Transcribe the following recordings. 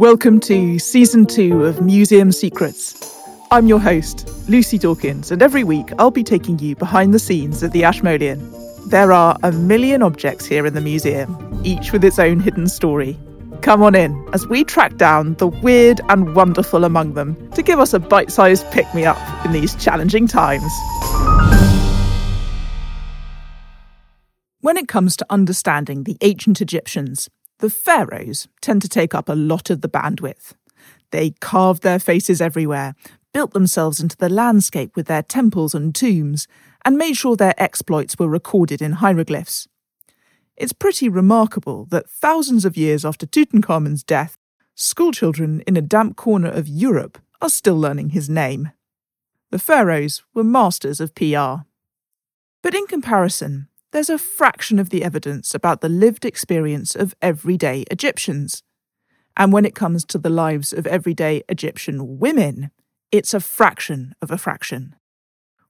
Welcome to season two of Museum Secrets. I'm your host, Lucy Dawkins, and every week I'll be taking you behind the scenes at the Ashmolean. There are a million objects here in the museum, each with its own hidden story. Come on in as we track down the weird and wonderful among them to give us a bite sized pick me up in these challenging times. When it comes to understanding the ancient Egyptians, the pharaohs tend to take up a lot of the bandwidth. They carved their faces everywhere, built themselves into the landscape with their temples and tombs, and made sure their exploits were recorded in hieroglyphs. It's pretty remarkable that thousands of years after Tutankhamun's death, schoolchildren in a damp corner of Europe are still learning his name. The pharaohs were masters of PR. But in comparison, there's a fraction of the evidence about the lived experience of everyday Egyptians. And when it comes to the lives of everyday Egyptian women, it's a fraction of a fraction.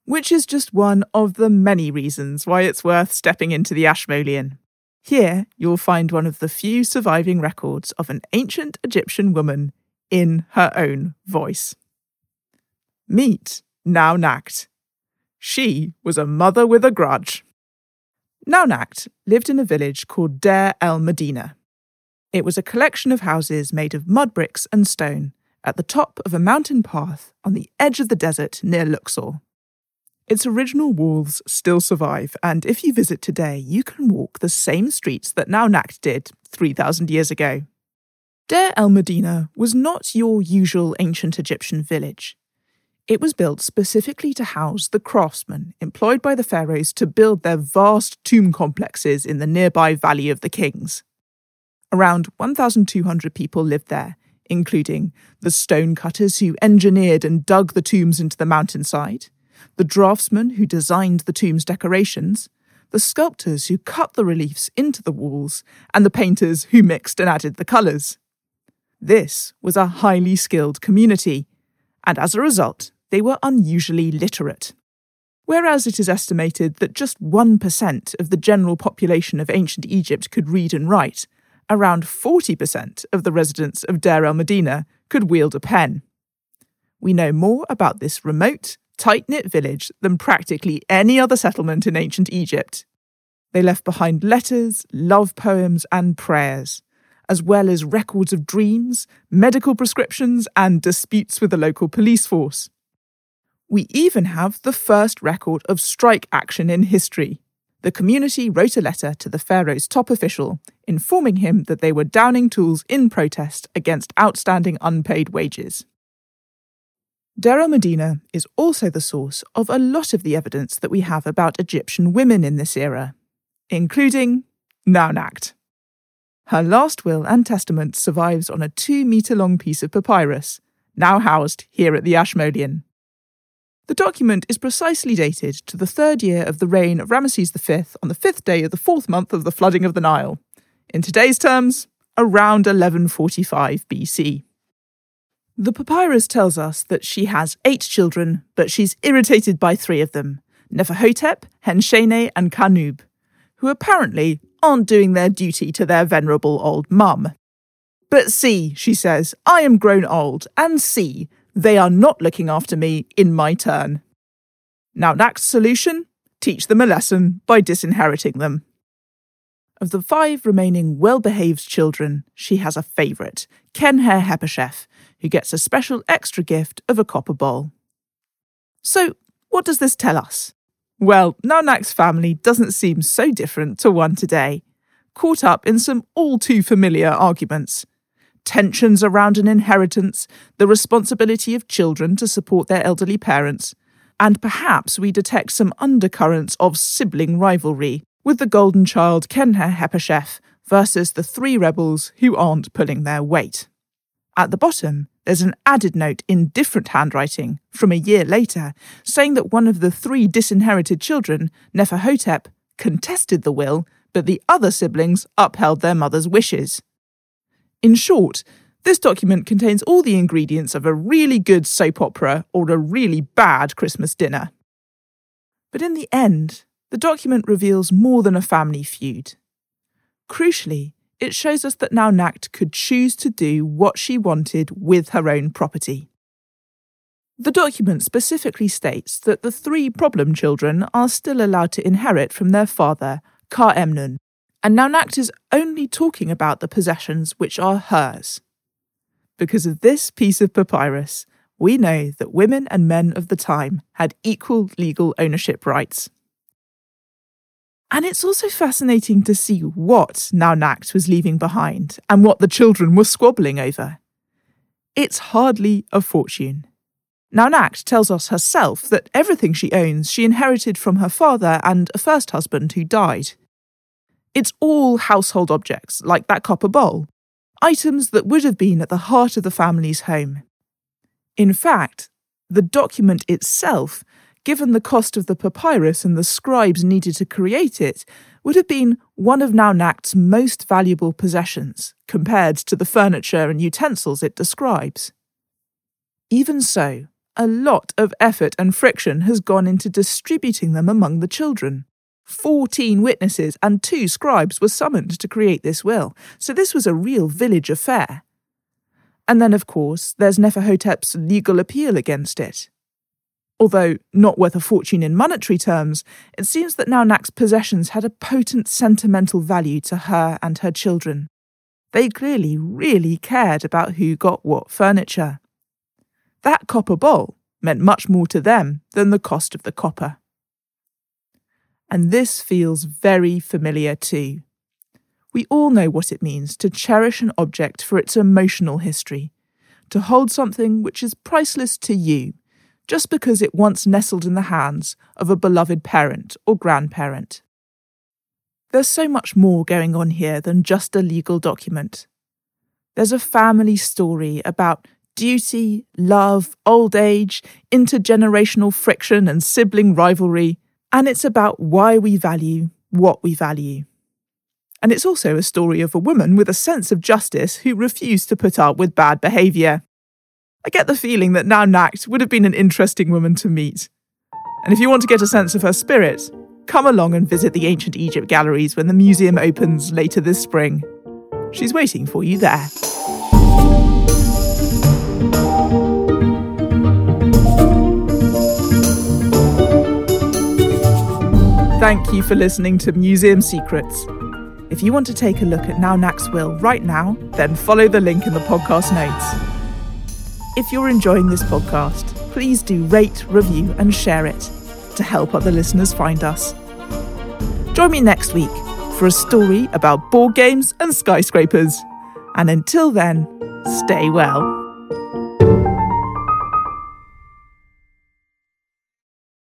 Which is just one of the many reasons why it's worth stepping into the Ashmolean. Here, you'll find one of the few surviving records of an ancient Egyptian woman in her own voice. Meet Naunacht. She was a mother with a grudge. Naunacht lived in a village called Deir el Medina. It was a collection of houses made of mud bricks and stone at the top of a mountain path on the edge of the desert near Luxor. Its original walls still survive, and if you visit today, you can walk the same streets that Naunacht did 3,000 years ago. Deir el Medina was not your usual ancient Egyptian village. It was built specifically to house the craftsmen employed by the pharaohs to build their vast tomb complexes in the nearby Valley of the Kings. Around 1,200 people lived there, including the stonecutters who engineered and dug the tombs into the mountainside, the draftsmen who designed the tomb's decorations, the sculptors who cut the reliefs into the walls, and the painters who mixed and added the colours. This was a highly skilled community, and as a result, they were unusually literate. Whereas it is estimated that just 1% of the general population of ancient Egypt could read and write, around 40% of the residents of Deir el Medina could wield a pen. We know more about this remote, tight knit village than practically any other settlement in ancient Egypt. They left behind letters, love poems, and prayers, as well as records of dreams, medical prescriptions, and disputes with the local police force. We even have the first record of strike action in history. The community wrote a letter to the Pharaoh's top official, informing him that they were downing tools in protest against outstanding unpaid wages. Deir el Medina is also the source of a lot of the evidence that we have about Egyptian women in this era, including Naunacht. Her last will and testament survives on a two metre long piece of papyrus, now housed here at the Ashmolean. The document is precisely dated to the third year of the reign of Ramesses V on the fifth day of the fourth month of the flooding of the Nile. In today's terms, around 1145 BC. The papyrus tells us that she has eight children, but she's irritated by three of them Neferhotep, Henshene, and Kanub, who apparently aren't doing their duty to their venerable old mum. But see, she says, I am grown old, and see, they are not looking after me in my turn. Naunacht's solution teach them a lesson by disinheriting them. Of the five remaining well behaved children, she has a favourite, Kenher Hepeshef, who gets a special extra gift of a copper bowl. So, what does this tell us? Well, Naunacht's family doesn't seem so different to one today, caught up in some all too familiar arguments tensions around an inheritance, the responsibility of children to support their elderly parents, and perhaps we detect some undercurrents of sibling rivalry with the golden child Kenher Hepeshef versus the three rebels who aren't pulling their weight. At the bottom, there's an added note in different handwriting from a year later saying that one of the three disinherited children, Neferhotep, contested the will, but the other siblings upheld their mother's wishes. In short, this document contains all the ingredients of a really good soap opera or a really bad Christmas dinner. But in the end, the document reveals more than a family feud. Crucially, it shows us that Naunacht could choose to do what she wanted with her own property. The document specifically states that the three problem children are still allowed to inherit from their father, Khaemnun, and Naunacht is only talking about the possessions which are hers. Because of this piece of papyrus, we know that women and men of the time had equal legal ownership rights. And it's also fascinating to see what Naunacht was leaving behind and what the children were squabbling over. It's hardly a fortune. Naunacht tells us herself that everything she owns she inherited from her father and a first husband who died. It's all household objects, like that copper bowl, items that would have been at the heart of the family's home. In fact, the document itself, given the cost of the papyrus and the scribes needed to create it, would have been one of Naunacht's most valuable possessions compared to the furniture and utensils it describes. Even so, a lot of effort and friction has gone into distributing them among the children. Fourteen witnesses and two scribes were summoned to create this will, so this was a real village affair. And then, of course, there's Neferhotep's legal appeal against it. Although not worth a fortune in monetary terms, it seems that Naunacht's possessions had a potent sentimental value to her and her children. They clearly really cared about who got what furniture. That copper bowl meant much more to them than the cost of the copper. And this feels very familiar too. We all know what it means to cherish an object for its emotional history, to hold something which is priceless to you just because it once nestled in the hands of a beloved parent or grandparent. There's so much more going on here than just a legal document. There's a family story about duty, love, old age, intergenerational friction, and sibling rivalry, and it's about why we value what we value. And it's also a story of a woman with a sense of justice who refused to put up with bad behaviour. I get the feeling that Naunacht would have been an interesting woman to meet. And if you want to get a sense of her spirit, come along and visit the Ancient Egypt galleries when the museum opens later this spring. She's waiting for you there. Thank you for listening to Museum Secrets. If you want to take a look at Naunacht's will right now, then follow the link in the podcast notes. If you're enjoying this podcast, please do rate, review, and share it to help other listeners find us. Join me next week for a story about board games and skyscrapers. And until then, stay well.